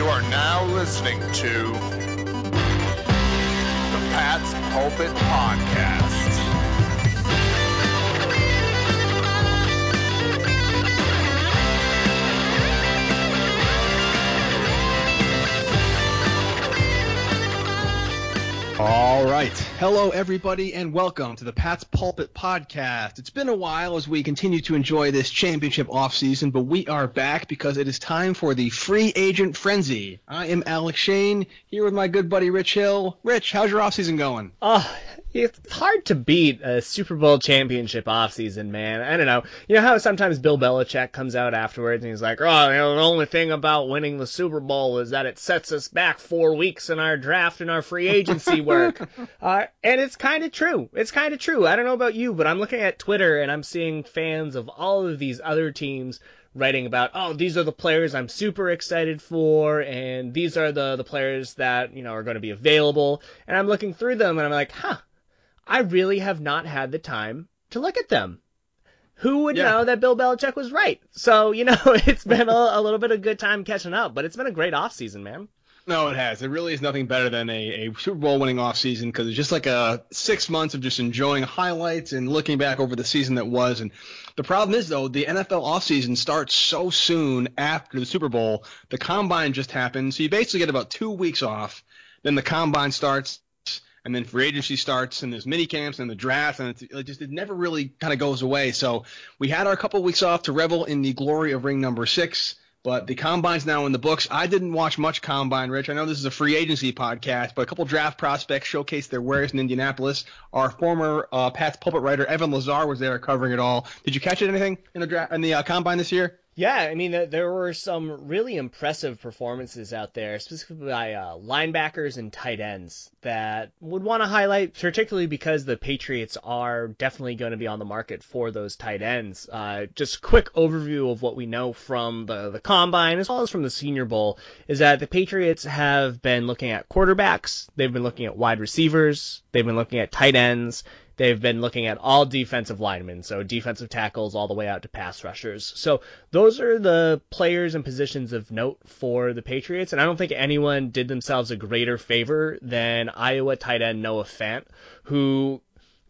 You are now listening to the Pat's Pulpit Podcast. All right. Hello, everybody, and welcome to the Pat's Pulpit Podcast. It's been a while as we continue to enjoy this championship offseason, but we are back because it is time for the free agent frenzy. I am Alex Shane, here with my good buddy Rich Hill. Rich, how's your offseason going? Oh, it's hard to beat a Super Bowl championship offseason, man. I don't know. You know how sometimes Bill Belichick comes out afterwards and he's like, oh, you know, the only thing about winning the Super Bowl is that it sets us back four weeks in our draft and our free agency work. uh, and it's kind of true. It's kind of true. I don't know about you, but I'm looking at Twitter and I'm seeing fans of all of these other teams writing about, oh, these are the players I'm super excited for, and these are the, the players that, you know, are going to be available. And I'm looking through them and I'm like, huh, I really have not had the time to look at them. Who would Yeah. know that Bill Belichick was right? So, you know, it's been a, a little bit of good time catching up, but it's been a great offseason, man. No, it has. It really is nothing better than a, a Super Bowl winning offseason because it's just like a six months of just enjoying highlights and looking back over the season that was. And the problem is, though, the NFL offseason starts so soon after the Super Bowl. The combine just happened, so you basically get about two weeks off. Then the combine starts, and then free agency starts, and there's mini camps and the draft, and it just it never really kind of goes away. So we had our couple weeks off to revel in the glory of ring number six. But the combine's now in the books. I didn't watch much combine, Rich. I know this is a free agency podcast, but a couple draft prospects showcased their wares in Indianapolis. Our former uh, Pat's pulpit writer Evan Lazar was there covering it all. Did you catch anything in the draft in the uh, combine this year? Yeah, I mean, there were some really impressive performances out there, specifically by uh, linebackers and tight ends that would want to highlight, particularly because the Patriots are definitely going to be on the market for those tight ends. Uh, just quick overview of what we know from the, the combine as well as from the Senior Bowl is that the Patriots have been looking at quarterbacks, they've been looking at wide receivers, they've been looking at tight ends, They've been looking at all defensive linemen, so defensive tackles all the way out to pass rushers. So those are the players and positions of note for the Patriots, and I don't think anyone did themselves a greater favor than Iowa tight end Noah Fant, who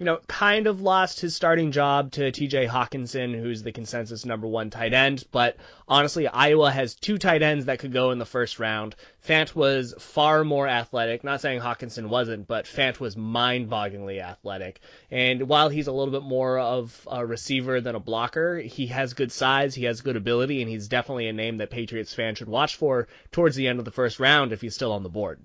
you know, kind of lost his starting job to TJ Hockenson, who's the consensus number one tight end. But honestly, Iowa has two tight ends that could go in the first round. Fant was far more athletic. Not saying Hockenson wasn't, but Fant was mind bogglingly athletic. And while he's a little bit more of a receiver than a blocker, he has good size, he has good ability, and he's definitely a name that Patriots fans should watch for towards the end of the first round if he's still on the board.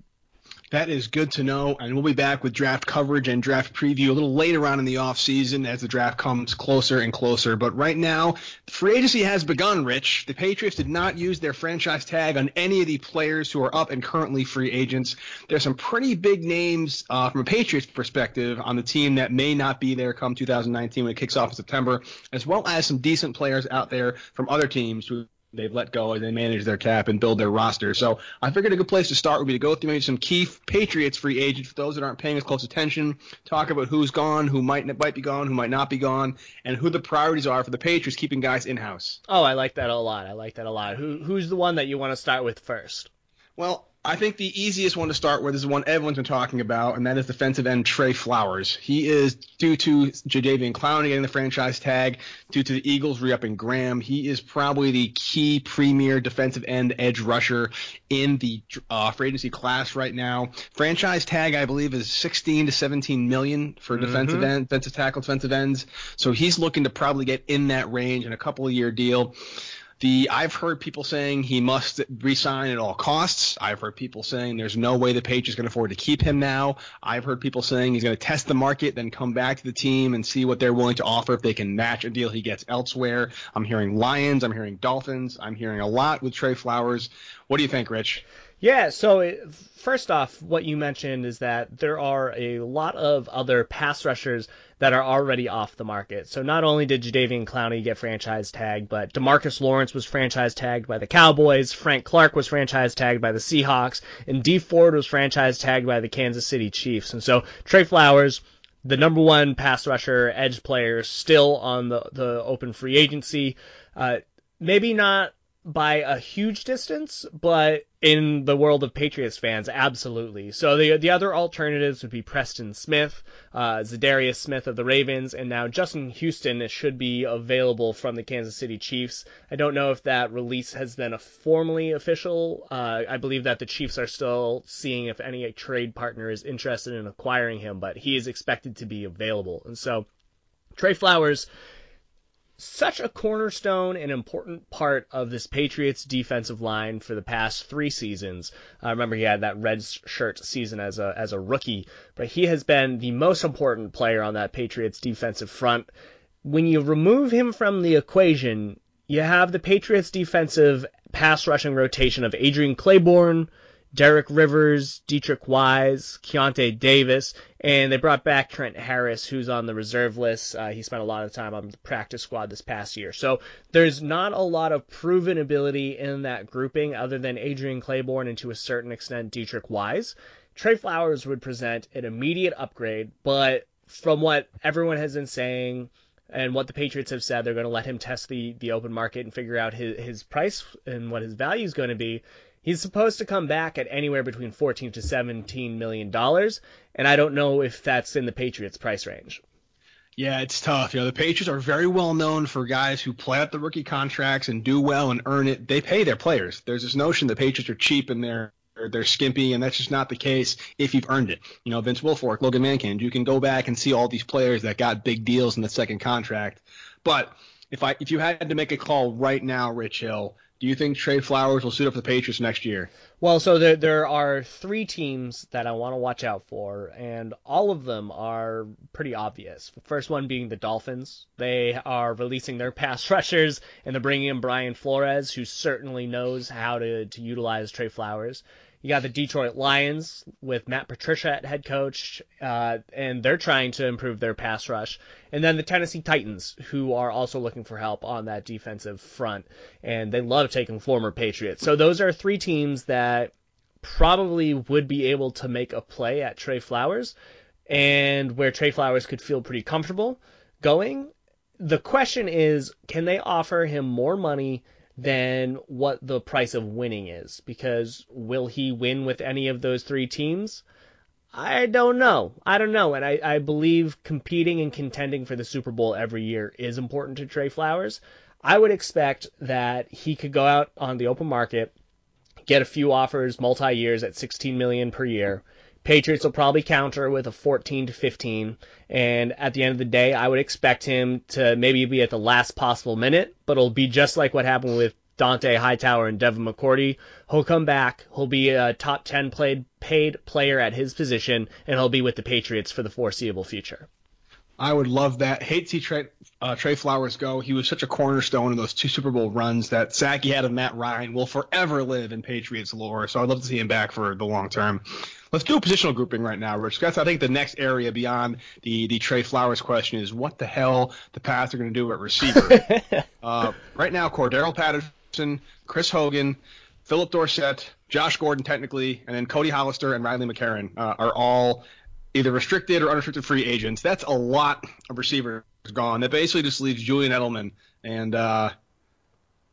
That is good to know, and we'll be back with draft coverage and draft preview a little later on in the offseason as the draft comes closer and closer. But right now, free agency has begun, Rich. The Patriots did not use their franchise tag on any of the players who are up and currently free agents. There's some pretty big names uh, from a Patriots perspective on the team that may not be there come 2019 when it kicks off in September, as well as some decent players out there from other teams who they've let go and they manage their cap and build their roster. So I figured a good place to start would be to go through maybe some key Patriots free agents for those that aren't paying as close attention, talk about who's gone, who might might be gone, who might not be gone, and who the priorities are for the Patriots keeping guys in house. Oh, I like that a lot. I like that a lot. Who who's the one that you want to start with first? Well, I think the easiest one to start with is the one everyone's been talking about, and that is defensive end Trey Flowers. He is due to Jadeveon Clowney getting the franchise tag, due to the Eagles re-upping Graham. He is probably the key premier defensive end edge rusher in the uh, free agency class right now. Franchise tag, I believe, is 16 to 17 million for defensive end, defensive tackle, defensive ends. So he's looking to probably get in that range in a couple of year deal. The I've heard people saying he must resign at all costs. I've heard people saying there's no way the Patriots can afford to keep him now. I've heard people saying he's going to test the market, then come back to the team and see what they're willing to offer if they can match a deal he gets elsewhere. I'm hearing Lions, I'm hearing Dolphins, I'm hearing a lot with Trey Flowers. What do you think, Rich? Yeah, so it, first off, what you mentioned is that there are a lot of other pass rushers that are already off the market. So not only did Jadeveon Clowney get franchise tagged, but Demarcus Lawrence was franchise tagged by the Cowboys, Frank Clark was franchise tagged by the Seahawks, and Dee Ford was franchise tagged by the Kansas City Chiefs. And so Trey Flowers, the number one pass rusher, edge player, still on the, the open free agency. Uh, maybe not by a huge distance, but in the world of Patriots fans, absolutely. So the the other alternatives would be Preston Smith, uh, Za'Darius Smith of the Ravens, and now Justin Houston should be available from the Kansas City Chiefs. I don't know if that release has been a formally official. Uh, I believe that the Chiefs are still seeing if any trade partner is interested in acquiring him, but he is expected to be available. And so Trey Flowers such a cornerstone and important part of this Patriots defensive line for the past three seasons. I remember he had that red shirt season as a as a rookie, but he has been the most important player on that Patriots defensive front. When you remove him from the equation, you have the Patriots defensive pass rushing rotation of Adrian Clayborn, Derek Rivers, Deatrich Wise, Keionta Davis, and they brought back Trent Harris, who's on the reserve list. Uh, he spent a lot of time on the practice squad this past year. So there's not a lot of proven ability in that grouping other than Adrian Clayborn and to a certain extent Deatrich Wise. Trey Flowers would present an immediate upgrade, but from what everyone has been saying, and what the Patriots have said, they're going to let him test the, the open market and figure out his, his price and what his value is going to be. He's supposed to come back at anywhere between 14 to 17 million dollars, and I don't know if that's in the Patriots price range. Yeah, it's tough. You know, the Patriots are very well known for guys who play out the rookie contracts and do well and earn it. They pay their players. There's this notion the Patriots are cheap and they're they're skimpy, and that's just not the case if you've earned it. You know, Vince Wilfork, Logan Mankins, you can go back and see all these players that got big deals in the second contract. But if I if you had to make a call right now, Rich Hill, do you think Trey Flowers will suit up for the Patriots next year? Well, so there there are three teams that I want to watch out for, and all of them are pretty obvious. The first one being the Dolphins. They are releasing their pass rushers and they're bringing in Brian Flores, who certainly knows how to to utilize Trey Flowers. You got the Detroit Lions with Matt Patricia at head coach, uh, and they're trying to improve their pass rush. And then the Tennessee Titans, who are also looking for help on that defensive front, and they love taking former Patriots. So those are three teams that probably would be able to make a play at Trey Flowers, and where Trey Flowers could feel pretty comfortable going. The question is, can they offer him more money? Than what the price of winning is. Because will he win with any of those three teams? I don't know. I don't know. And I, I believe competing and contending for the Super Bowl every year is important to Trey Flowers. I would expect that he could go out on the open market, get a few offers multi years at 16 million per year, Patriots will probably counter with a 14 to 15, and at the end of the day, I would expect him to maybe be at the last possible minute, but it'll be just like what happened with Dante Hightower and Devin McCourty. He'll come back. He'll be a top 10 played, paid player at his position, and he'll be with the Patriots for the foreseeable future. I would love that. Hate to see Trey, uh, Trey Flowers go. He was such a cornerstone in those two Super Bowl runs that sack he had of Matt Ryan will forever live in Patriots lore. So I'd love to see him back for the long term. Let's do a positional grouping right now, Rich. That's I think the next area beyond the the Trey Flowers question is what the hell the Pats are going to do at receiver. uh, right now, Cordarrelle Patterson, Chris Hogan, Phillip Dorsett, Josh Gordon technically, and then Cody Hollister and Riley McCarron uh, are all either restricted or unrestricted free agents. That's a lot of receivers gone. That basically just leaves Julian Edelman, and uh,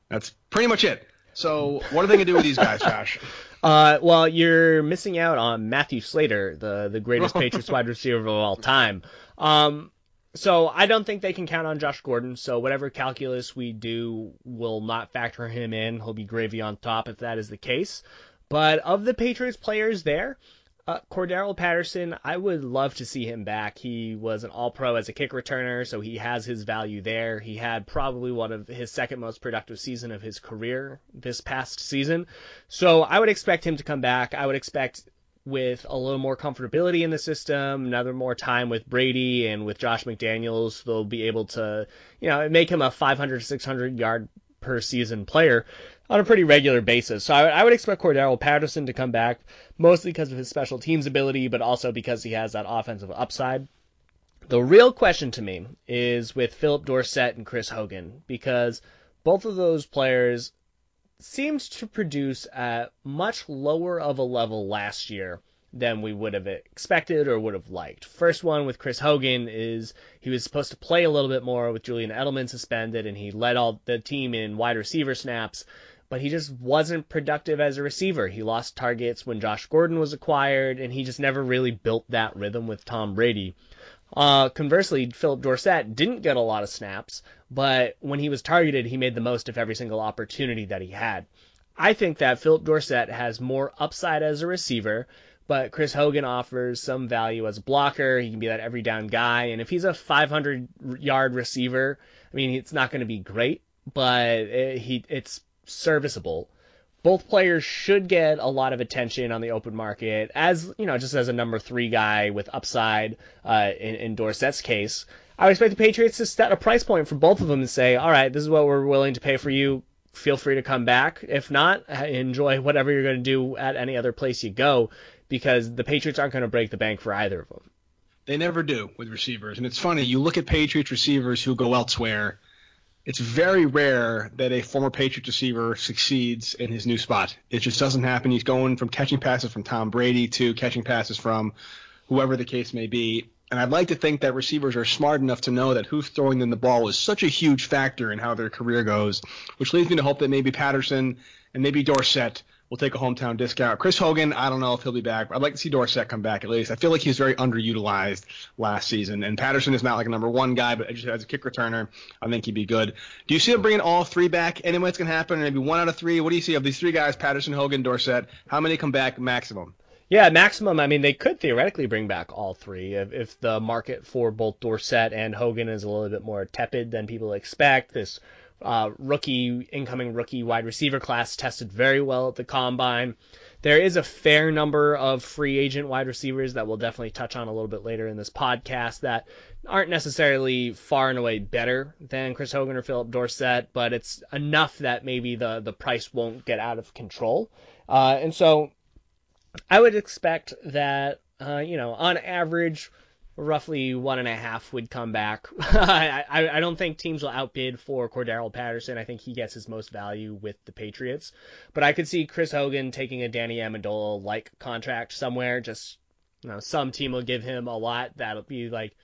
that's pretty much it. So what are they going to do with these guys, Josh? Uh, well, you're missing out on Matthew Slater, the the greatest Patriots wide receiver of all time. Um, so I don't think they can count on Josh Gordon. So whatever calculus we do will not factor him in. He'll be gravy on top if that is the case. But of the Patriots players there, uh, Cordarrelle Patterson, I would love to see him back. He was an All Pro as a kick returner, so he has his value there. He had probably one of his second most productive season of his career this past season, so I would expect him to come back. I would expect with a little more comfortability in the system, another more time with Brady and with Josh McDaniels, they'll be able to, you know, make him a 500 600 yard per season player on a pretty regular basis. So I, I would expect Cordarrelle Patterson to come back, mostly because of his special teams ability, but also because he has that offensive upside. The real question to me is with Phillip Dorsett and Chris Hogan, because both of those players seemed to produce at much lower of a level last year than we would have expected or would have liked. First one with Chris Hogan is he was supposed to play a little bit more with Julian Edelman suspended, and he led all the team in wide receiver snaps. But he just wasn't productive as a receiver. He lost targets when Josh Gordon was acquired, and he just never really built that rhythm with Tom Brady. Uh, conversely, Phillip Dorsett didn't get a lot of snaps, but when he was targeted, he made the most of every single opportunity that he had. I think that Philip Dorsett has more upside as a receiver, but Chris Hogan offers some value as a blocker. He can be that every down guy, and if he's a 500 yard receiver, I mean, it's not going to be great, but it, he it's serviceable. Both players should get a lot of attention on the open market, as you know, just as a number three guy with upside. Uh, in, in Dorsett's case, I would expect the Patriots to set a price point for both of them and say, "All right, this is what we're willing to pay for you feel free to come back. If not, enjoy whatever you're going to do at any other place you go because the Patriots aren't going to break the bank for either of them. They never do with receivers. And it's funny, you look at Patriots receivers who go elsewhere, it's very rare that a former Patriot receiver succeeds in his new spot. It just doesn't happen. He's going from catching passes from Tom Brady to catching passes from whoever the case may be. And I'd like to think that receivers are smart enough to know that who's throwing them the ball is such a huge factor in how their career goes, which leads me to hope that maybe Patterson and maybe Dorsett will take a hometown discount. Chris Hogan, I don't know if he'll be back. I'd like to see Dorsett come back at least. I feel like he's very underutilized last season. And Patterson is not like a number one guy, but just as a kick returner, I think he'd be good. Do you see him bringing all three back? Any way it's going to happen? Maybe one out of three? What do you see of these three guys, Patterson, Hogan, Dorsett? How many come back maximum? Yeah, maximum. I mean, they could theoretically bring back all three if, if the market for both Dorsett and Hogan is a little bit more tepid than people expect. This uh, rookie, incoming rookie wide receiver class tested very well at the combine. There is a fair number of free agent wide receivers that we'll definitely touch on a little bit later in this podcast that aren't necessarily far and away better than Chris Hogan or Phillip Dorsett, but it's enough that maybe the, the price won't get out of control. Uh, and so I would expect that, uh, you know, on average, roughly one and a half would come back. I, I, don't think teams will outbid for Cordarrelle Patterson. I think he gets his most value with the Patriots. But I could see Chris Hogan taking a Danny Amendola like contract somewhere. Just, you know, some team will give him a lot. That'll be like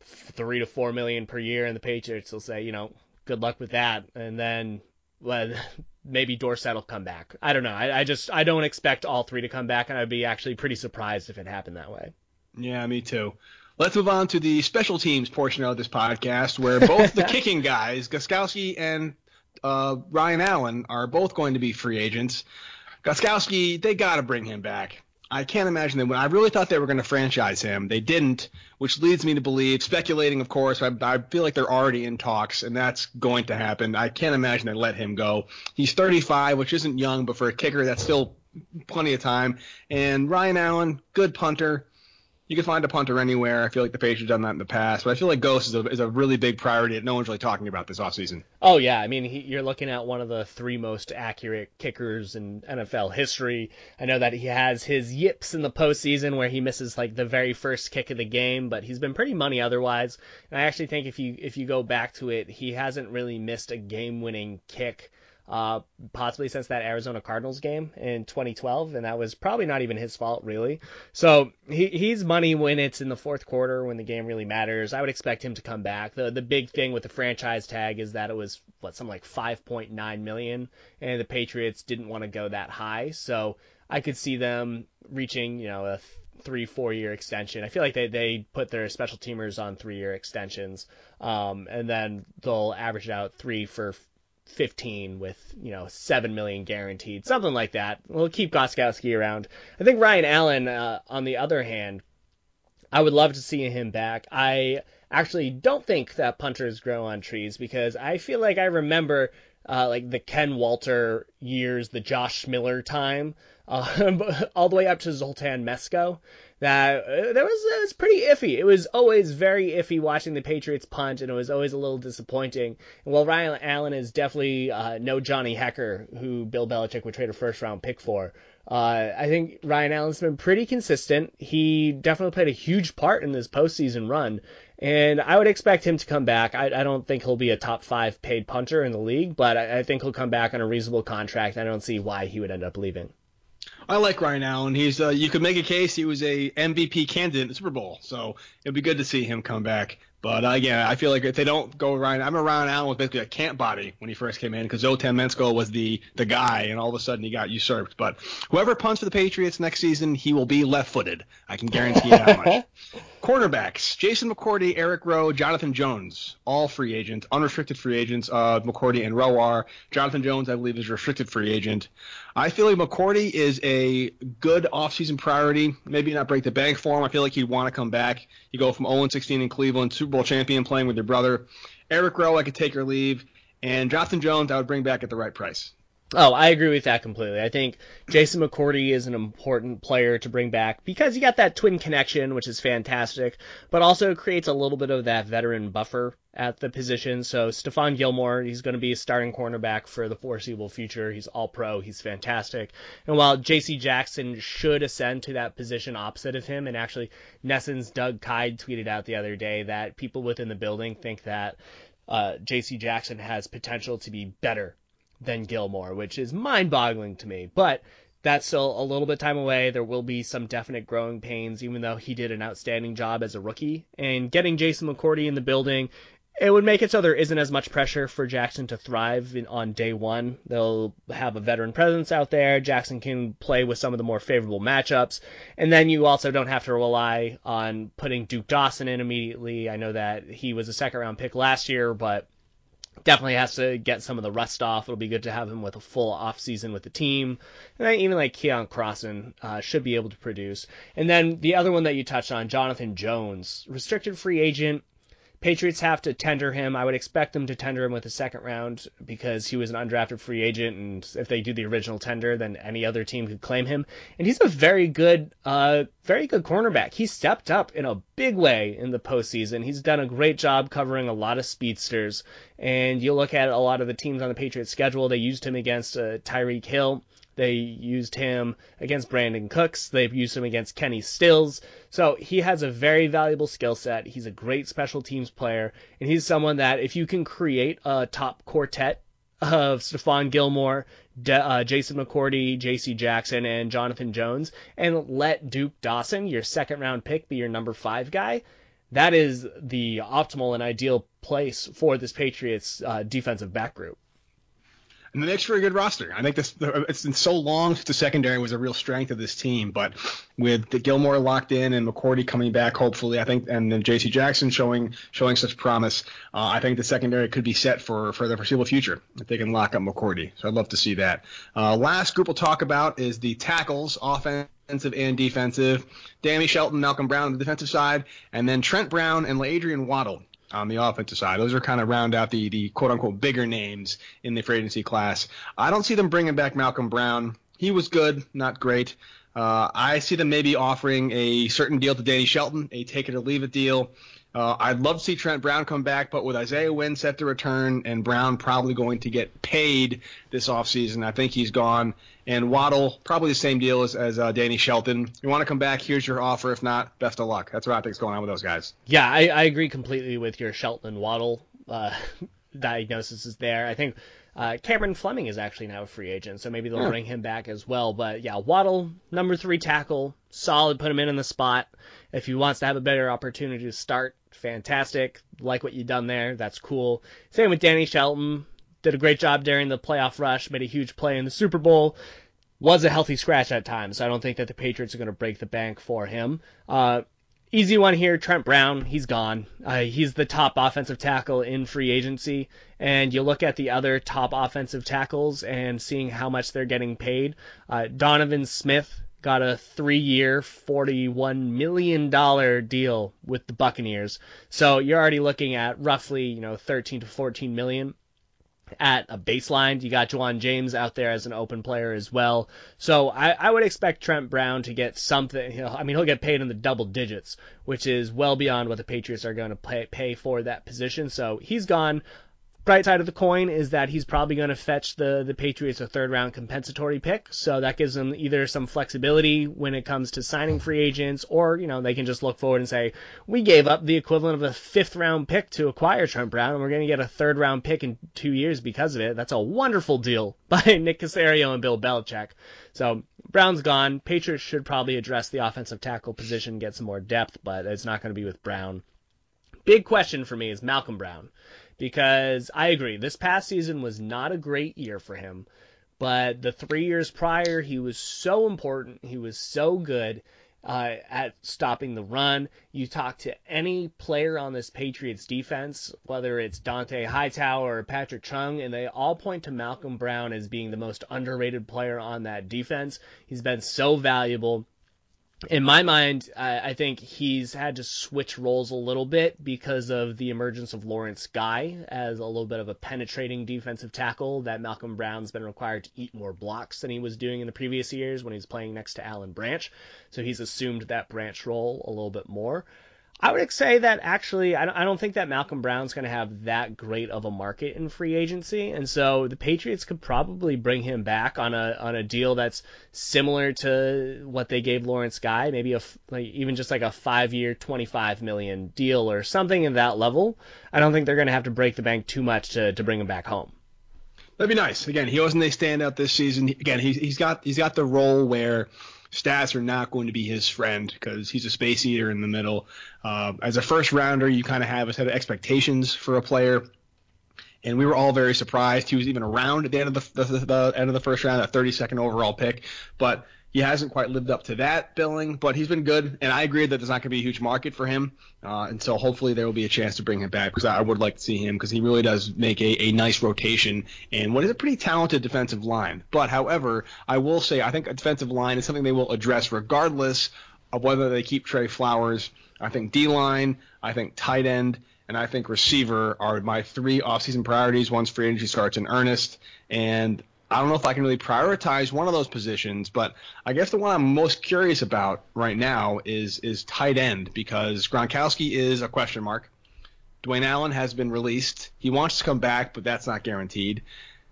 three to four million per year, and the Patriots will say, you know, good luck with that. And then well, maybe Dorsett will come back. I don't know. I, I just I don't expect all three to come back, and I'd be actually pretty surprised if it happened that way. Yeah, me too. Let's move on to the special teams portion of this podcast, where both the kicking guys, Gostkowski and uh, Ryan Allen, are both going to be free agents. Gostkowski, they got to bring him back. I can't imagine them. I really thought they were going to franchise him. They didn't, which leads me to believe, speculating, of course. I, I feel like they're already in talks, and that's going to happen. I can't imagine they let him go. He's 35, which isn't young, but for a kicker, that's still plenty of time. And Ryan Allen, good punter you can find a punter anywhere. I feel like the Patriots have done that in the past, but I feel like Ghost is a, is a really big priority that no one's really talking about this offseason. Oh yeah, I mean he, you're looking at one of the three most accurate kickers in NFL history. I know that he has his yips in the postseason where he misses like the very first kick of the game, but he's been pretty money otherwise. And I actually think if you if you go back to it, he hasn't really missed a game-winning kick uh, possibly since that Arizona Cardinals game in 2012, and that was probably not even his fault, really. So he, he's money when it's in the fourth quarter when the game really matters. I would expect him to come back. The the big thing with the franchise tag is that it was what something like 5.9 million, and the Patriots didn't want to go that high, so I could see them reaching you know a three four year extension. I feel like they they put their special teamers on three year extensions, um, and then they'll average out three for 15 with, you know, 7 million guaranteed, something like that. We'll keep Gostkowski around. I think Ryan Allen, uh, on the other hand, I would love to see him back. I actually don't think that punters grow on trees because I feel like I remember uh, like the Ken Walter years, the Josh Miller time, uh, all the way up to Zoltan Mesko that uh, that was was pretty iffy. It was always very iffy watching the Patriots punt, and it was always a little disappointing. And while Ryan Allen is definitely uh, no Johnny Hekker, who Bill Belichick would trade a first round pick for, uh, I think Ryan Allen's been pretty consistent. He definitely played a huge part in this postseason run, and I would expect him to come back. I, I don't think he'll be a top five paid punter in the league, but I, I think he'll come back on a reasonable contract. I don't see why he would end up leaving. I like Ryan Allen. He's uh, you could make a case he was a MVP candidate in the Super Bowl, so it'd be good to see him come back. But uh, again, I feel like if they don't go Ryan, I remember Ryan Allen was basically a camp body when he first came in because Zoltan Mesko was the the guy, and all of a sudden he got usurped. But whoever punts for the Patriots next season, he will be left-footed. I can guarantee you that much. Cornerbacks: Jason McCourty, Eric Rowe, Jonathan Jones, all free agents, unrestricted free agents. Uh, McCourty and Rowe are. Jonathan Jones, I believe, is a restricted free agent. I feel like McCourty is a good offseason priority. Maybe not break the bank for him. I feel like he'd want to come back. You go from 0-16 in Cleveland, Super Bowl champion, playing with your brother. Eric Rowe, I could take or leave. And Jonathan Jones, I would bring back at the right price. Oh, I agree with that completely. I think Jason McCourty is an important player to bring back because you got that twin connection, which is fantastic, but also creates a little bit of that veteran buffer at the position. So Stephon Gilmore, he's going to be a starting cornerback for the foreseeable future. He's all pro. He's fantastic. And while J.C. Jackson should ascend to that position opposite of him, and actually NESN's Doug Kyed tweeted out the other day that people within the building think that uh, J.C. Jackson has potential to be better than Gilmore, which is mind boggling to me. But that's still a little bit time away. There will be some definite growing pains, even though he did an outstanding job as a rookie. And getting Jason McCourty in the building, it would make it so there isn't as much pressure for Jackson to thrive in, on day one. They'll have a veteran presence out there. Jackson can play with some of the more favorable matchups. And then you also don't have to rely on putting Duke Dawson in immediately. I know that he was a second round pick last year, but definitely has to get some of the rust off. It'll be good to have him with a full off season with the team. And then even like Keion Crossen uh, should be able to produce. And then the other one that you touched on, Jonathan Jones, restricted free agent. Patriots have to tender him. I would expect them to tender him with a second round because he was an undrafted free agent, and if they do the original tender, then any other team could claim him. And he's a very good, uh, very good cornerback. He stepped up in a big way in the postseason. He's done a great job covering a lot of speedsters. And you look at a lot of the teams on the Patriots schedule, they used him against uh, Tyreek Hill. They used him against Brandin Cooks. They've used him against Kenny Stills. So he has a very valuable skill set. He's a great special teams player, and he's someone that if you can create a top quartet of Stephon Gilmore, De- uh, Jason McCourty, J.C. Jackson, and Jonathan Jones, and let Duke Dawson, your second round pick, be your number five guy. That is the optimal and ideal place for this Patriots uh, defensive back group and the Knicks for a good roster. I think this it's been so long since the secondary was a real strength of this team, but with the Gilmore locked in and McCourty coming back, hopefully, I think, and then J.C. Jackson showing showing such promise, uh, I think the secondary could be set for for the foreseeable future if they can lock up McCourty. So I'd love to see that. Uh, last group we'll talk about is the tackles, offensive and defensive. Danny Shelton, Malcolm Brown on the defensive side, and then Trent Brown and Adrian Waddle on the offensive side. Those are kind of round out the, the quote unquote bigger names in the free agency class. I don't see them bringing back Malcolm Brown. He was good, not great. Uh, I see them maybe offering a certain deal to Danny Shelton, a take it or leave it deal. Uh, I'd love to see Trent Brown come back, but with Isaiah Wynn set to return and Brown probably going to get paid this offseason, I think he's gone. And Waddle, probably the same deal as, as uh, Danny Shelton. You want to come back? Here's your offer. If not, best of luck. That's what I think is going on with those guys. Yeah, I, I agree completely with your Shelton and Waddle uh, diagnosis is there. I think uh, Cameron Fleming is actually now a free agent, so maybe they'll yeah. bring him back as well. But yeah, Waddle, number three tackle, solid. Put him in in the spot. If he wants to have a better opportunity to start, fantastic. Like what you've done there. That's cool. Same with Danny Shelton did a great job during the playoff rush, made a huge play in the Super Bowl. Was a healthy scratch at times. So I don't think that the Patriots are going to break the bank for him. Uh, easy one here, Trent Brown. He's gone. Uh, he's the top offensive tackle in free agency. And you look at the other top offensive tackles and seeing how much they're getting paid. Uh, Donovan Smith got a three-year, $41 million deal with the Buccaneers. So you're already looking at roughly, you know, 13 to 14 million at a baseline. You got Ja'Wuan James out there as an open player as well. So I, I would expect Trent Brown to get something. You know, I mean, he'll get paid in the double digits, which is well beyond what the Patriots are going to pay, pay for that position. So he's gone bright side of the coin is that he's probably going to fetch the the Patriots a third round compensatory pick, so that gives them either some flexibility when it comes to signing free agents, or you know they can just look forward and say we gave up the equivalent of a fifth round pick to acquire Trent Brown, and we're going to get a third round pick in two years because of it. That's a wonderful deal by Nick Caserio and Bill Belichick. So Brown's gone. Patriots should probably address the offensive tackle position, get some more depth, but it's not going to be with Brown. big question for me is Malcolm Brown because I agree this past season was not a great year for him, but the three years prior he was so important, he was so good. Uh, at stopping the run. You talk to any player on this Patriots defense, whether it's Dante Hightower or Patrick Chung, and they all point to Malcolm Brown as being the most underrated player on that defense. He's been so valuable in my mind, I, I, think he's had to switch roles a little bit because of the emergence of Lawrence Guy as a little bit of a penetrating defensive tackle that Malcolm Brown's been required to eat more blocks than he was doing in the previous years when he was playing next to Alan Branch. So he's assumed that Branch role a little bit more. I would say that actually, I don't think that Malcolm Brown's going to have that great of a market in free agency, and so the Patriots could probably bring him back on a on a deal that's similar to what they gave Lawrence Guy, maybe a like even just like a five year, twenty five million deal or something in that level. I don't think they're going to have to break the bank too much to to bring him back home. That'd be nice. Again, he wasn't a standout this season. Again, he's he's got he's got the role where stats are not going to be his friend because he's a space eater in the middle. Uh, as a first rounder, you kind of have a set of expectations for a player. And we were all very surprised he was even around at the end of the, the, the end of the first round, that 32nd overall pick. But he hasn't quite lived up to that billing, but he's been good, and I agree that there's not going to be a huge market for him, uh, and so hopefully there will be a chance to bring him back because I would like to see him because he really does make a, a nice rotation and what is a pretty talented defensive line. But however, I will say I think a defensive line is something they will address regardless of whether they keep Trey Flowers. I think D line, I think tight end, and I think receiver are my three offseason priorities once free agency starts in earnest. And I don't know if I can really prioritize one of those positions, but I guess the one I'm most curious about right now is is tight end because Gronkowski is a question mark. Dwayne Allen has been released. He wants to come back, but that's not guaranteed.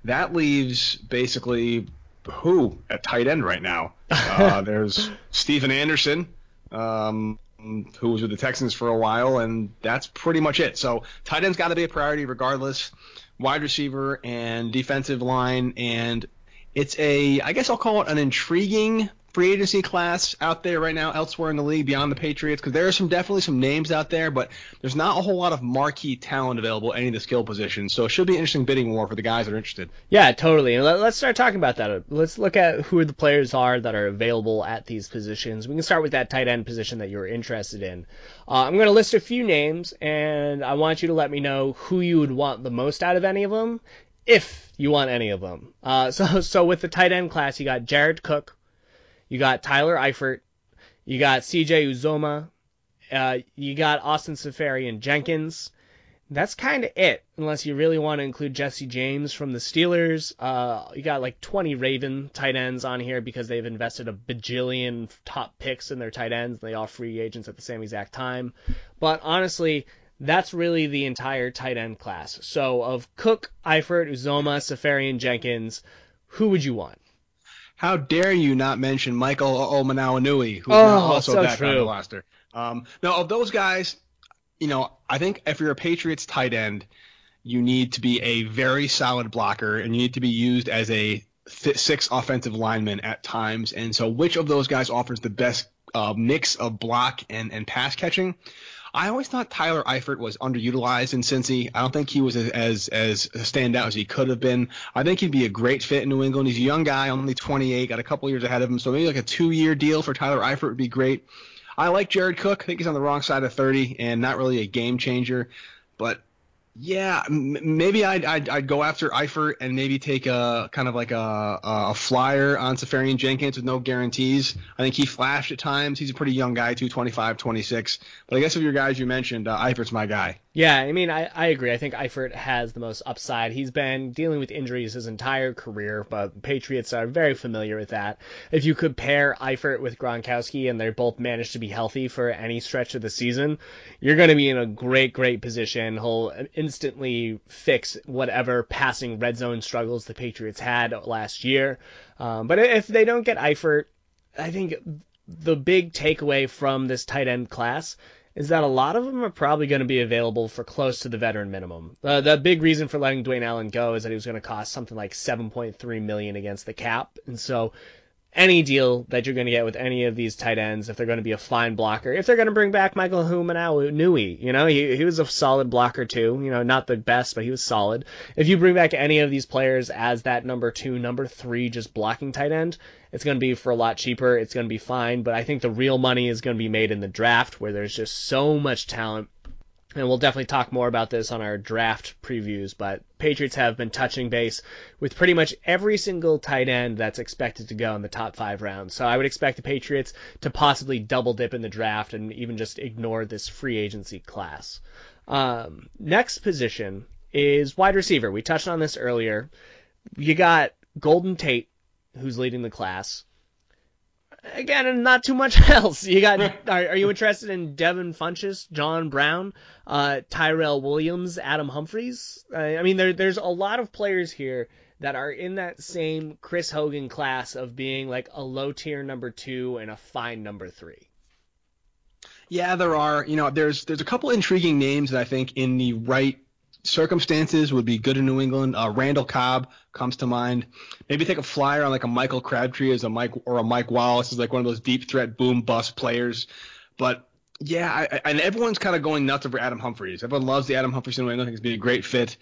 That leaves basically who at tight end right now? Uh, there's Stephen Anderson, um, who was with the Texans for a while, and that's pretty much it. So tight end's got to be a priority regardless wide receiver and defensive line, and it's a I guess I'll call it an intriguing free agency class out there right now elsewhere in the league beyond the Patriots because there are some definitely some names out there, but there's not a whole lot of marquee talent available at any of the skill positions. So it should be an interesting bidding war for the guys that are interested. Yeah, totally. And let's start talking about that. Let's look at who the players are that are available at these positions. We can start with that tight end position that you're interested in. Uh, I'm going to list a few names, and I want you to let me know who you would want the most out of any of them, if you want any of them. Uh, so, so with the tight end class, you got Jared Cook, you got Tyler Eifert. You got CJ Uzomah. Uh, you got Austin Seferian-Jenkins. That's kind of it, unless you really want to include Jesse James from the Steelers. Uh, you got like 20 Raven tight ends on here because they've invested a bajillion top picks in their tight ends. They all free agents at the same exact time. But honestly, that's really the entire tight end class. So of Cook, Eifert, Uzomah, Seferian-Jenkins, who would you want? How dare you not mention Michael Hoomanawanui, who's oh, also so back true. on the roster. Um, now, of those guys, you know, I think if you're a Patriots tight end, you need to be a very solid blocker, and you need to be used as a six offensive lineman at times. And so, which of those guys offers the best uh, mix of block and, and pass catching? I always thought Tyler Eifert was underutilized in Cincy. I don't think he was as as, standout as he could have been. I think he'd be a great fit in New England. He's a young guy, only 28, got a couple years ahead of him, so maybe like a two-year deal for Tyler Eifert would be great. I like Jared Cook. I think he's on the wrong side of 30 and not really a game changer, but yeah, maybe I'd, I'd, I'd go after Eifert and maybe take a kind of like a a flyer on Seferian-Jenkins with no guarantees. I think he flashed at times. He's a pretty young guy, 225, 26. But I guess of your guys you mentioned, uh, Eifert's my guy. Yeah, I mean, I, I agree. I think Eifert has the most upside. He's been dealing with injuries his entire career, but Patriots are very familiar with that. If you compare Eifert with Gronkowski and they're both managed to be healthy for any stretch of the season, you're going to be in a great, great position. He'll instantly fix whatever passing red zone struggles the Patriots had last year. Um, but if they don't get Eifert, I think the big takeaway from this tight end class is that a lot of them are probably going to be available for close to the veteran minimum. Uh, the big reason for letting Dwayne Allen go is that he was going to cost something like 7.3 million against the cap, and so any deal that you're going to get with any of these tight ends if they're going to be a fine blocker. If they're going to bring back Michael Hoomanawanui, you know, he, he was a solid blocker too. You know, not the best, but he was solid. If you bring back any of these players as that number two, number three, just blocking tight end, it's going to be for a lot cheaper. It's going to be fine. But I think the real money is going to be made in the draft where there's just so much talent and we'll definitely talk more about this on our draft previews, but Patriots have been touching base with pretty much every single tight end that's expected to go in the top five rounds. So I would expect the Patriots to possibly double dip in the draft and even just ignore this free agency class. Um, next position is wide receiver. We touched on this earlier. You got Golden Tate, who's leading the class again, and not too much else. You got, are, are you interested in Devin Funchess, John Brown, uh, Tyrell Williams, Adam Humphries? Uh, I mean, there, there's a lot of players here that are in that same Chris Hogan class of being like a low tier number two and a fine number three. Yeah, there are. You know, there's there's a couple intriguing names that I think in the right circumstances would be good in New England. Uh, Randall Cobb comes to mind. Maybe take a flyer on like a Michael Crabtree as a Mike or a Mike Wallace is like one of those deep threat boom bust players. But yeah, I, and everyone's kind of going nuts over Adam Humphries. Everyone loves the Adam Humphries in New England. I think he'd be a great fit.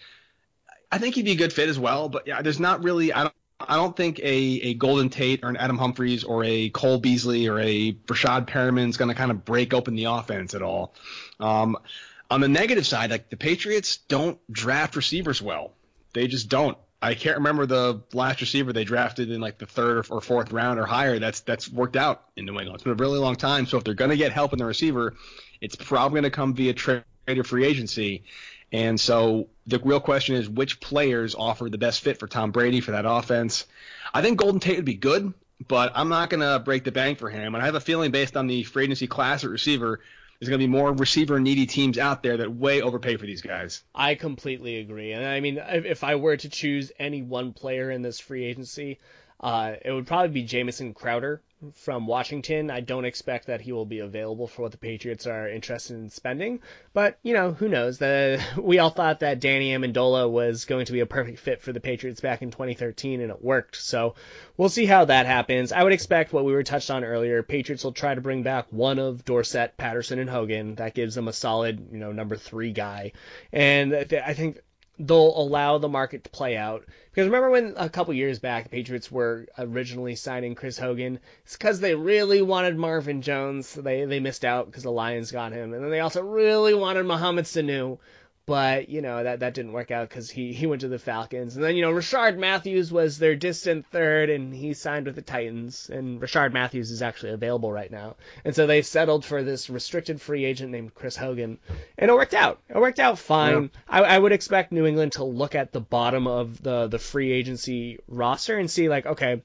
I think he'd be a good fit as well. But yeah, there's not really. I don't. I don't think a, a Golden Tate or an Adam Humphries or a Cole Beasley or a Breshad Perriman is going to kind of break open the offense at all. Um, on the negative side, like the Patriots don't draft receivers well. They just don't. I can't remember the last receiver they drafted in like the third or fourth round or higher. That's that's worked out in New England. It's been a really long time. So if they're going to get help in the receiver, it's probably going to come via trade or free agency. And so the real question is which players offer the best fit for Tom Brady for that offense. I think Golden Tate would be good, but I'm not going to break the bank for him. And I have a feeling based on the free agency class at receiver there's going to be more receiver needy teams out there that way overpay for these guys. I completely agree. And I mean, if I were to choose any one player in this free agency, uh, it would probably be Jamison Crowder from Washington. I don't expect that he will be available for what the Patriots are interested in spending, but you know who knows? The, we all thought that Danny Amendola was going to be a perfect fit for the Patriots back in 2013, and it worked. So we'll see how that happens. I would expect what we were touched on earlier. Patriots will try to bring back one of Dorsett, Patterson, and Hogan. That gives them a solid, you know, number three guy, and I think they'll allow the market to play out. Because remember when a couple years back the Patriots were originally signing Chris Hogan? It's because they really wanted Marvin Jones. They they missed out because the Lions got him, and then they also really wanted Mohamed Sanu but you know that that didn't work out because he he went to the Falcons, and then you know Rishard Matthews was their distant third, and he signed with the Titans, and Rishard Matthews is actually available right now, and so they settled for this restricted free agent named Chris Hogan, and it worked out. It worked out fine. Yeah. I, I would expect New England to look at the bottom of the the free agency roster and see like, okay,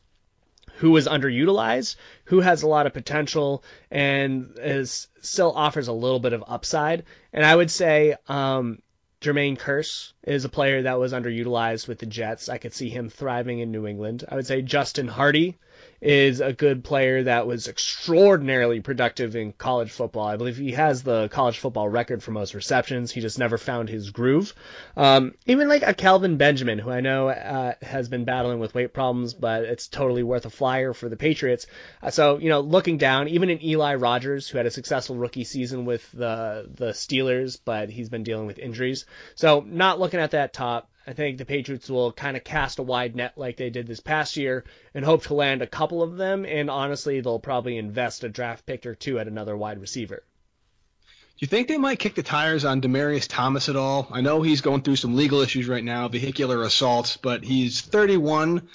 who is underutilized, who has a lot of potential, and is still offers a little bit of upside. And I would say um, Jermaine Kearse is a player that was underutilized with the Jets. I could see him thriving in New England. I would say Justin Hardy is a good player that was extraordinarily productive in college football. I believe he has the college football record for most receptions. He just never found his groove. Um, even like a Kelvin Benjamin, who I know uh, has been battling with weight problems, but it's totally worth a flyer for the Patriots. Uh, so you know, looking down, even in Eli Rogers, who had a successful rookie season with the the Steelers, but he's been dealing with injuries. So not looking at that top. I think the Patriots will kind of cast a wide net like they did this past year and hope to land a couple of them. And honestly, they'll probably invest a draft pick or two at another wide receiver. Do you think they might kick the tires on Demaryius Thomas at all? I know he's going through some legal issues right now, vehicular assaults, but he's 31.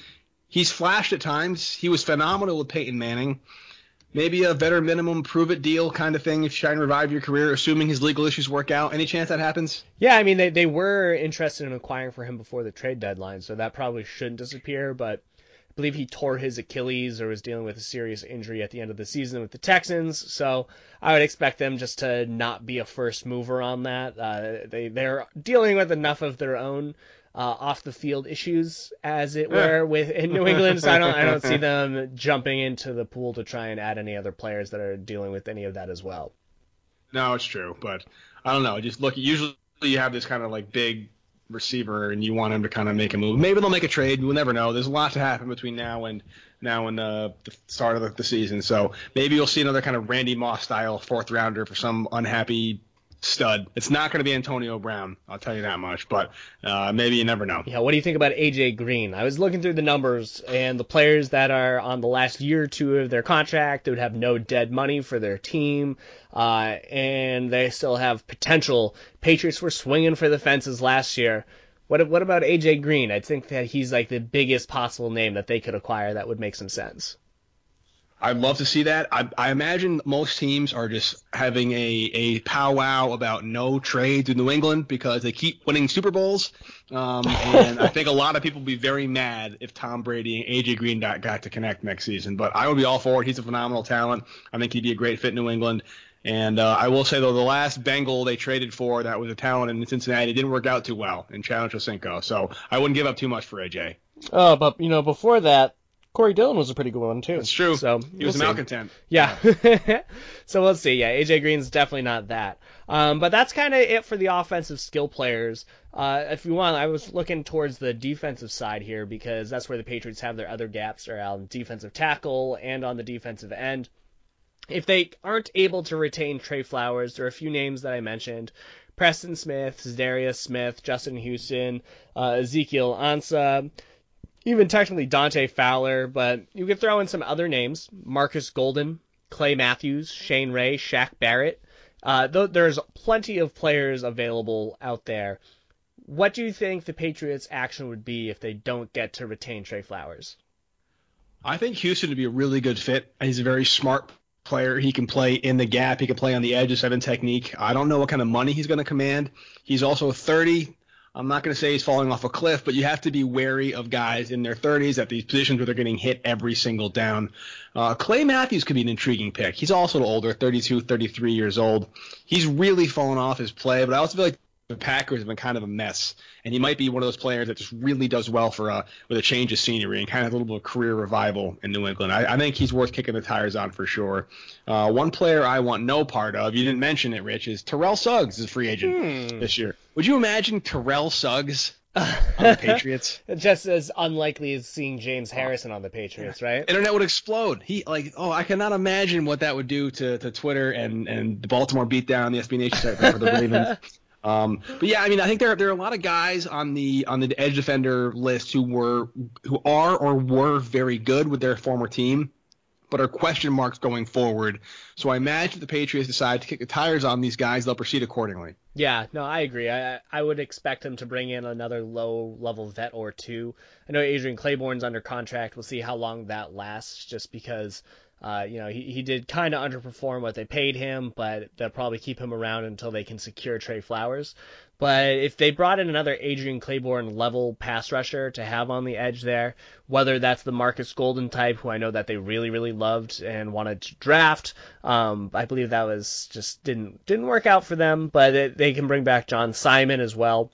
He's flashed at times. He was phenomenal with Peyton Manning maybe a veteran minimum prove it deal kind of thing if you're trying to revive your career, assuming his legal issues work out. Any chance that happens? Yeah, I mean they they were interested in acquiring for him before the trade deadline, so that probably shouldn't disappear. But I believe he tore his Achilles or was dealing with a serious injury at the end of the season with the Texans. So I would expect them just to not be a first mover on that. Uh, they they're dealing with enough of their own uh, off the field issues, as it were, with in New England. So I don't I don't see them jumping into the pool to try and add any other players that are dealing with any of that as well. No, it's true, but I don't know. Just look. Usually you have this kind of like big receiver and you want him to kind of make a move. Maybe they'll make a trade. We'll never know. There's a lot to happen between now and now and uh, the start of the, the season. So maybe you'll see another kind of Randy Moss style fourth rounder for some unhappy stud. It's not going to be Antonio Brown, I'll tell you that much. But uh, maybe you never know. Yeah, what do you think about AJ Green? I was looking through the numbers and the players that are on the last year or two of their contract, they would have no dead money for their team, uh, and they still have potential. Patriots were swinging for the fences last year. What what about AJ Green? I think that he's like the biggest possible name that they could acquire that would make some sense. I'd love to see that. I, I imagine most teams are just having a, a powwow about no trade to New England because they keep winning Super Bowls. Um, and I think a lot of people would be very mad if Tom Brady and AJ Green got, got to connect next season. But I would be all for it. He's a phenomenal talent. I think he'd be a great fit in New England. And uh, I will say though, the last Bengal they traded for that was a talent in Cincinnati didn't work out too well in Chad Ochocinco. So I wouldn't give up too much for AJ. Oh, but you know, before that, Corey Dillon was a pretty good one too. That's true. So he was we'll see. malcontent. Yeah. so we'll see. Yeah, AJ Green's definitely not that. Um, but that's kind of it for the offensive skill players. Uh, if you want, I was looking towards the defensive side here because that's where the Patriots have their other gaps are on defensive tackle and on the defensive end. If they aren't able to retain Trey Flowers, there are a few names that I mentioned. Preston Smith, Darius Smith, Justin Houston, uh, Ezekiel Ansah, even technically Dante Fowler, but you could throw in some other names: Marcus Golden, Clay Matthews, Shane Ray, Shaq Barrett. Uh, th- there's plenty of players available out there. What do you think the Patriots' action would be if they don't get to retain Trey Flowers? I think Houston would be a really good fit. He's a very smart player. He can play in the gap. He can play on the edge of seven technique. I don't know what kind of money he's going to command. He's also 30. I'm not going to say he's falling off a cliff, but you have to be wary of guys in their 30s at these positions where they're getting hit every single down. Uh, Clay Matthews could be an intriguing pick. He's also older, 32, 33 years old. He's really fallen off his play, but I also feel like the Packers have been kind of a mess, and he might be one of those players that just really does well for uh, with a change of scenery and kind of a little bit of career revival in New England. I, I think he's worth kicking the tires on for sure. Uh, one player I want no part of, you didn't mention it, Rich, is Terrell Suggs is a free agent Hmm. this year. Would you imagine Terrell Suggs on the Patriots? Just as unlikely as seeing James Harrison on the Patriots, right? Internet would explode. He like, oh, I cannot imagine what that would do to, to Twitter and and the Baltimore beatdown, the SB Nation site for the Ravens. Um, but yeah, I mean, I think there there are a lot of guys on the on the edge defender list who were who are or were very good with their former team, but are question marks going forward. So I imagine if the Patriots decide to kick the tires on these guys, they'll proceed accordingly. Yeah, no, I agree. I I would expect him to bring in another low level vet or two. I know Adrian Clayborn's under contract. We'll see how long that lasts, just because. Uh, you know, he, he did kind of underperform what they paid him, but they'll probably keep him around until they can secure Trey Flowers. But if they brought in another Adrian Clayborn level pass rusher to have on the edge there, whether that's the Marcus Golden type, who I know that they really, really loved and wanted to draft, um, I believe that was just didn't didn't work out for them. But it, they can bring back John Simon as well.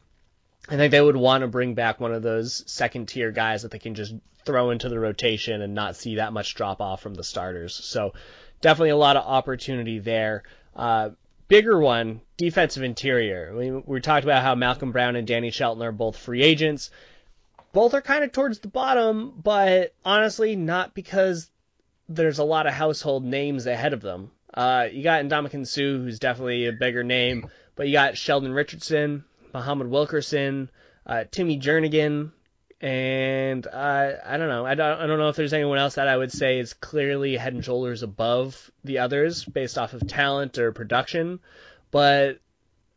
I think they would want to bring back one of those second tier guys that they can just throw into the rotation and not see that much drop off from the starters. So definitely a lot of opportunity there. Uh, bigger one, defensive interior. We, we talked about how Malcolm Brown and Danny Shelton are both free agents. Both are kind of towards the bottom, but honestly, not because there's a lot of household names ahead of them. Uh, you got Ndamukong Suh, who's definitely a bigger name, but you got Sheldon Richardson, Muhammad Wilkerson, uh, Timmy Jernigan, and uh, I don't know. I don't, I don't know if there's anyone else that I would say is clearly head and shoulders above the others based off of talent or production, but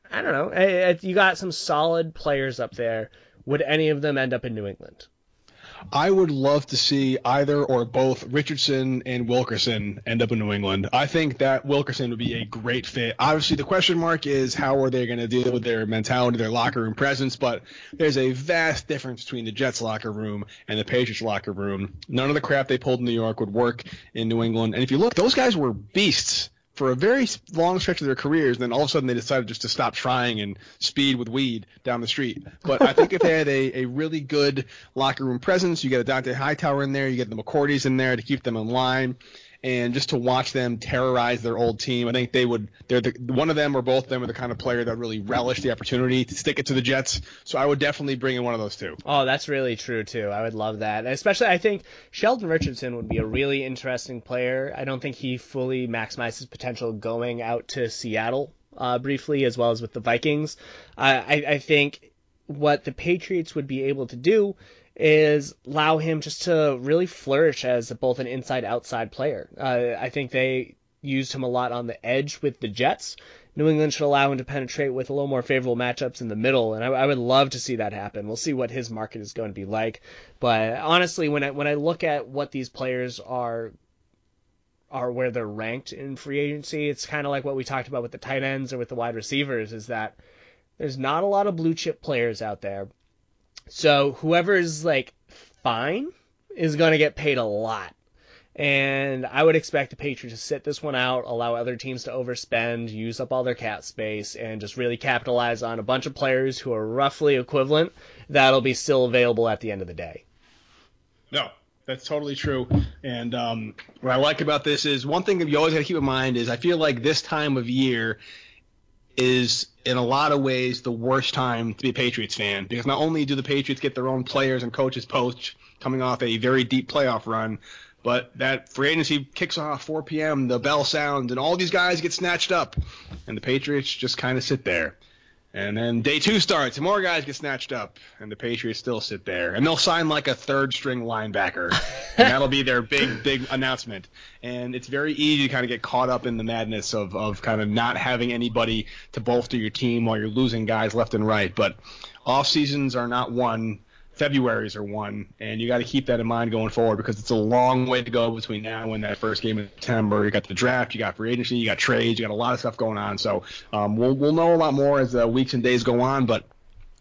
I don't know. I, I, you got some solid players up there. Would any of them end up in New England? I would love to see either or both Richardson and Wilkerson end up in New England. I think that Wilkerson would be a great fit. Obviously, the question mark is how are they going to deal with their mentality, their locker room presence, but there's a vast difference between the Jets locker room and the Patriots locker room. None of the crap they pulled in New York would work in New England. And if you look, those guys were beasts for a very long stretch of their careers, and then all of a sudden they decided just to stop trying and speed with weed down the street. But I think if they had a, a really good locker room presence, you get a Dont'a Hightower in there, you get the McCourties in there to keep them in line, and just to watch them terrorize their old team. I think they would. They're the one of them or both of them are the kind of player that really relish the opportunity to stick it to the Jets. So I would definitely bring in one of those two. Oh, that's really true too. I would love that. Especially, I think Sheldon Richardson would be a really interesting player. I don't think he fully maximized his potential going out to Seattle uh, briefly, as well as with the Vikings. Uh, I, I think what the Patriots would be able to do is allow him just to really flourish as both an inside outside player. Uh, I think they used him a lot on the edge with the Jets. New England should allow him to penetrate with a little more favorable matchups in the middle, and I, I would love to see that happen. We'll see what his market is going to be like, but honestly, when I when I look at what these players are are where they're ranked in free agency, it's kind of like what we talked about with the tight ends or with the wide receivers, is that there's not a lot of blue chip players out there. So whoever is like fine is going to get paid a lot. And I would expect the Patriots to sit this one out, allow other teams to overspend, use up all their cap space, and just really capitalize on a bunch of players who are roughly equivalent that'll be still available at the end of the day. No, that's totally true. And um, what I like about this is one thing that you always got to keep in mind is I feel like this time of year is in a lot of ways the worst time to be a Patriots fan because not only do the Patriots get their own players and coaches poached coming off a very deep playoff run, but that free agency kicks off 4 p.m. The bell sounds and all these guys get snatched up, and the Patriots just kind of sit there. And then day two starts, and more guys get snatched up, and the Patriots still sit there. And they'll sign like a third string linebacker, and that'll be their big, big announcement. And it's very easy to kind of get caught up in the madness of, of kind of not having anybody to bolster your team while you're losing guys left and right. But off seasons are not won February's are one, and you got to keep that in mind going forward because it's a long way to go between now and that first game in September. You got the draft, you got free agency, you got trades, you got a lot of stuff going on. So um, we'll we'll know a lot more as the weeks and days go on, but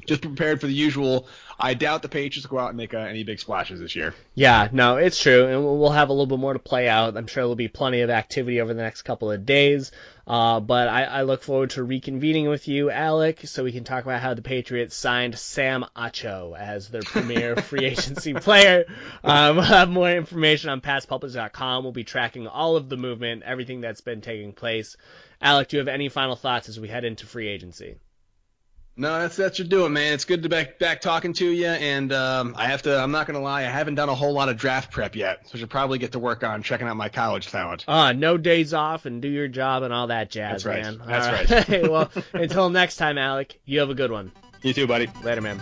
just prepared for the usual. I doubt the Patriots will go out and make uh, any big splashes this year. Yeah, no, it's true, and we'll have a little bit more to play out. I'm sure there'll be plenty of activity over the next couple of days. Uh, but I, I, look forward to reconvening with you, Alec, so we can talk about how the Patriots signed Sam Acho as their premier free agency player. Um, we'll have more information on PatsPulpits.com. We'll be tracking all of the movement, everything that's been taking place. Alec, do you have any final thoughts as we head into free agency? No, that's that's your doing, man. It's good to be back back talking to you, and um, I have to. I'm not gonna lie, I haven't done a whole lot of draft prep yet, so I should probably get to work on checking out my college talent. Ah, uh, no days off and do your job and all that jazz, that's right. man. That's right. right. well, until next time, Alec. You have a good one. You too, buddy. Later, man.